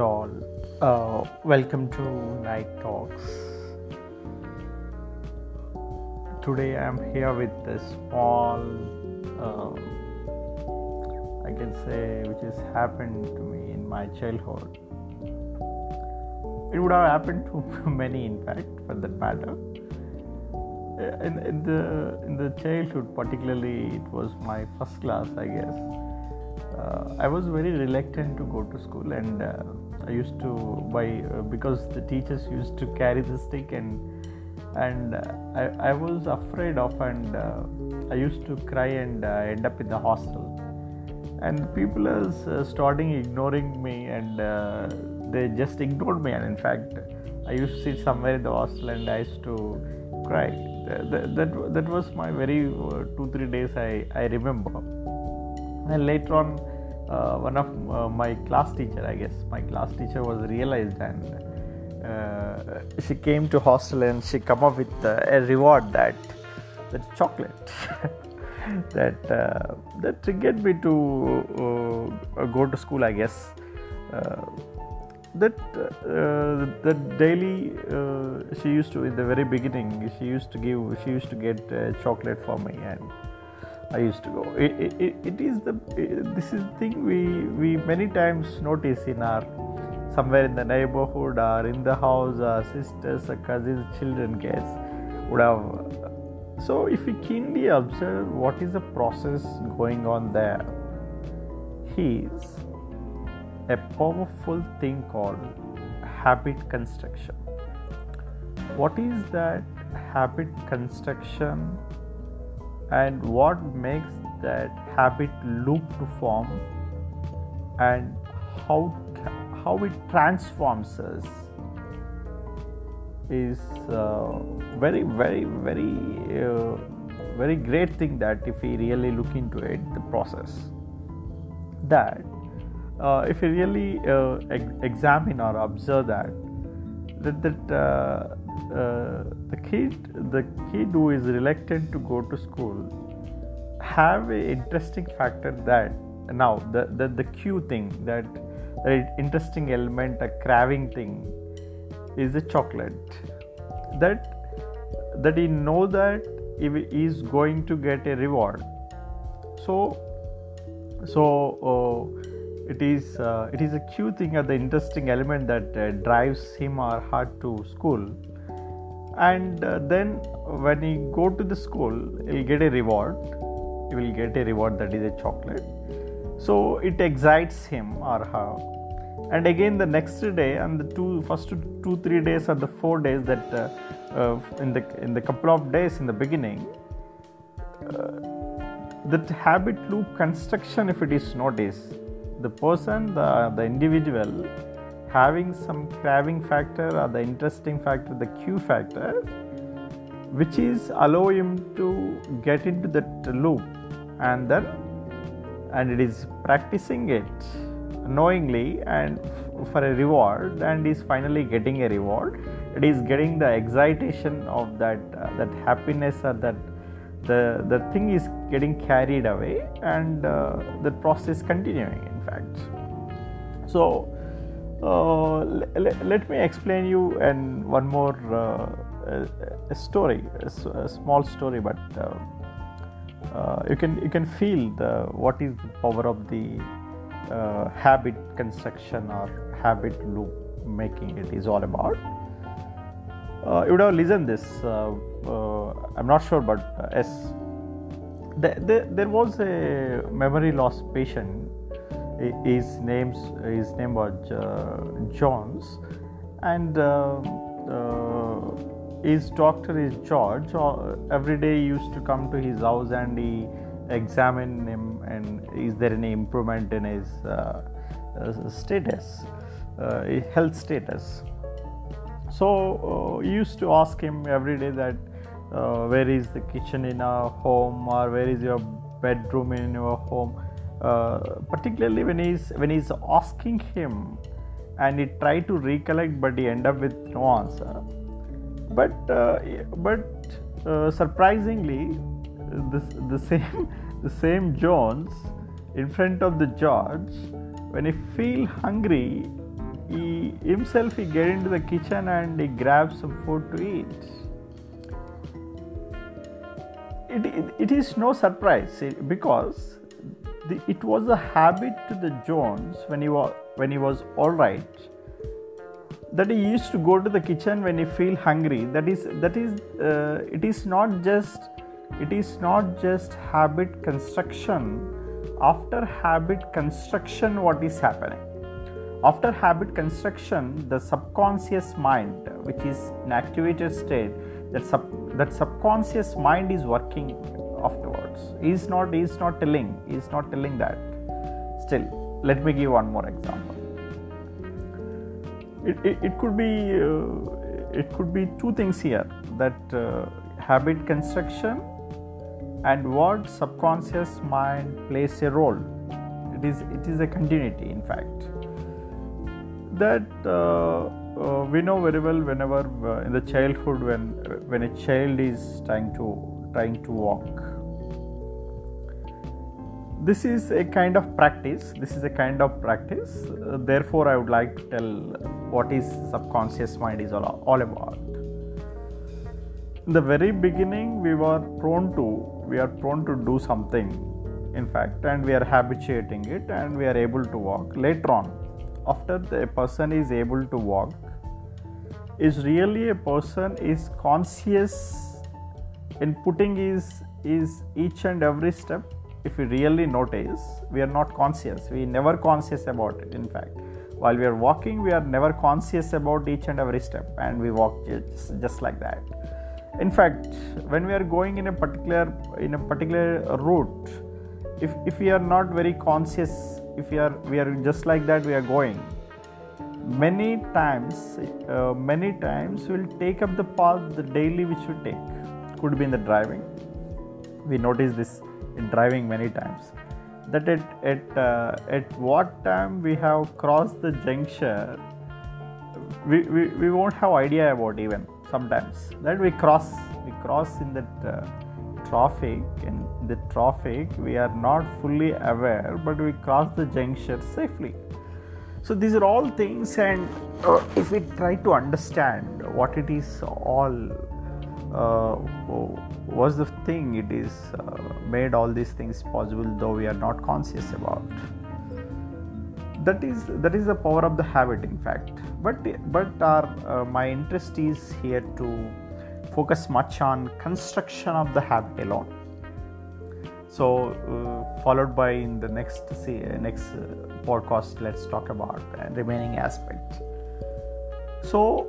all. Uh, welcome to Night Talks. Today I'm here with a small, um, I can say, which has happened to me in my childhood. It would have happened to many, in fact, for that matter. Uh, In, in the in the childhood, particularly, it was my first class, I guess uh, I was very reluctant to go to school, and uh, I used to buy uh, because the teachers used to carry the stick, and and uh, I, I was afraid of, and uh, I used to cry and uh, end up in the hostel, and people are starting ignoring me, and they just ignored me, and in fact, I used to sit somewhere in the hostel, and I used to cry. That, that, that, was my very two three days I, I remember and later on uh, one of uh, my class teacher i guess my class teacher was realized and uh, she came to hostel and she come up with uh, a reward that that chocolate that uh, that triggered me to go to school i guess. That uh, the daily uh, she used to in the very beginning she used to give she used to get uh, chocolate for me and I used to go. It, it, it- is the this is the thing we we many times notice in our somewhere in the neighborhood or in the house our sisters or cousins children kids would have so if we keenly observe what is the process going on there? is a powerful thing called habit construction what is that habit construction and what makes that habit loop to form and how how it transforms us is uh, very very very uh, very great thing that if we really look into it the process that uh, if we really uh, ex- examine or observe that that, that uh, the kid the kid who is reluctant to go to school have a interesting factor that now the the, the cue thing that the interesting element a craving thing is the chocolate. That that he know that if he is going to get a reward. So so uh, it is uh, it is a cute thing or the interesting element that uh, drives him or her to school and uh, then when he go to the school he'll get a reward. He will get a reward that is a chocolate. So it excites him or her and again the next day and the two first two three days or the four days that uh, uh, in the in the couple of days in the beginning that habit loop construction if it is noticed the person the, the individual having some craving factor or the interesting factor the cue factor which is allow him to get into that loop and then and it is practicing it knowingly and f- for a reward and is finally getting a reward. It is getting the excitation of that uh, that happiness or that the the thing is getting carried away and uh, the process continuing in fact. So uh, le- let me explain you and one more uh, a, story a, small story but uh, you can you can feel the what is the power of the habit construction or habit loop making it is all about. You would have listened this i'm not sure but yes. There, there, was a memory loss patient his name's his name was uh, jones. And uh, uh, his doctor is george. Every day he used to come to his house and he examined him and is there any improvement in his status health status. So he used to ask him every day that uh, where is the kitchen in our home or where is your bedroom in your home particularly when he's when he's asking him and he tried to recollect but he end up with no answer. But uh, but uh, surprisingly this the same the same jones in front of the george when he feel hungry he himself he get into the kitchen and he grabs some food to eat. It, it, it is no surprise because the, it was a habit to the jones when he was when he was all right that he used to go to the kitchen when he feel hungry. That is that is uh, it is not just it is not just habit construction. After habit construction what is happening? After habit construction, the subconscious mind, which is in activated state, that sub, that subconscious mind is working afterwards. He's not he's not telling he's not telling that. Still, let me give one more example. It, it, it could be uh, it could be two things here that uh, habit construction and what subconscious mind plays a role. It is it is a continuity in fact that uh, uh, we know very well whenever uh, in the childhood when when a child is trying to trying to walk. This is a kind of practice. This is a kind of practice. Uh, therefore i would like to tell what is subconscious mind is all, all about. In the very beginning we were prone to we are prone to do something in fact and we are habituating it and we are able to walk. Later on after the person is able to walk is really a person is conscious in putting his is each and every step if we really notice we are not conscious. We never conscious about it in fact. While we are walking we are never conscious about each and every step and we walk just, just like that. In fact when we are going in a particular in a particular route if, if we are not very conscious if we are we are just like that we are going many times uh, many times we'll take up the path the daily which we take could be in the driving. We notice this in driving many times. That at at uh, at what time we have crossed the junction we, we, we won't have idea about even sometimes. That we cross we cross in that uh, traffic. In the traffic we are not fully aware but we cross the junction safely. So these are all things and uh, if we try to understand what it is all uh, was the thing it is uh, made all these things possible though we are not conscious about. That is that is the power of the habit in fact. But but our uh, my interest is here to focus much on construction of the habit alone. So uh, followed by in the next see, next uh, podcast let's talk about remaining aspects. So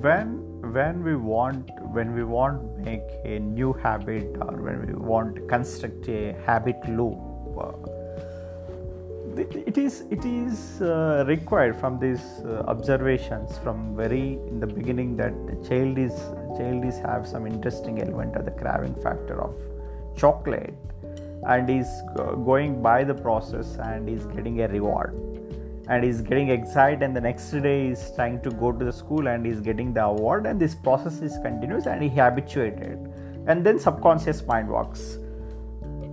when when we want when we want to make a new habit or when we want to construct a habit loop uh, it is it is uh, required from these uh, observations from very in the beginning that the child is child is have some interesting element of the craving factor of chocolate and is going by the process and is getting a reward and is getting excited and the next day is trying to go to the school and is getting the award and this process is continuous and he habituated. And then subconscious mind works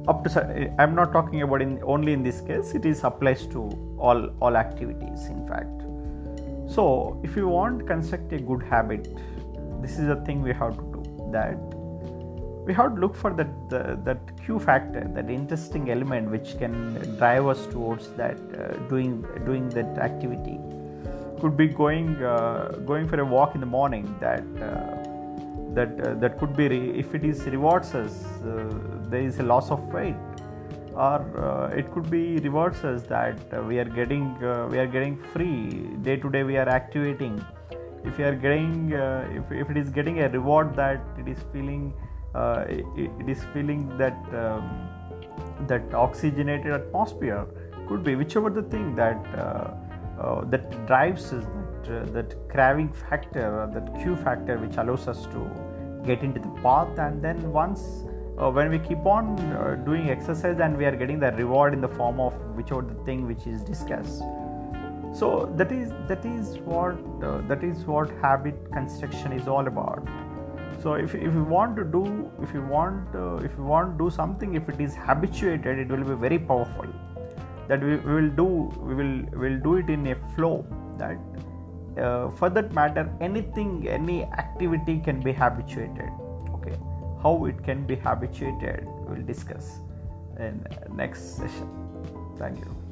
up to i'm not talking about in only in this case it is applies to all all activities in fact. So if you want construct a good habit. This is the thing we have to do that we have to look for that the, that cue factor that interesting element which can drive us towards that uh, doing doing that activity. Could be going uh, going for a walk in the morning that uh, that uh, that could be re- if it is rewards us uh, there is a loss of weight or uh, it could be rewards us that we are getting we are getting free day to day we are activating. If we are getting if, if it is getting a reward that it is feeling it, it is feeling that um, that oxygenated atmosphere could be whichever the thing that that drives us that, that craving factor or that cue factor which allows us to get into the path. And then once uh, when we keep on uh, doing exercise and we are getting the reward in the form of whichever the thing which is discussed. So that is that is what uh, that is what habit construction is all about so if, if you want to do if you want uh, if you want to do something if it is habituated it will be very powerful. That we, we will do we will will do it in a flow that uh, for that matter anything any activity can be habituated okay? How it can be habituated we'll discuss in next session. Thank you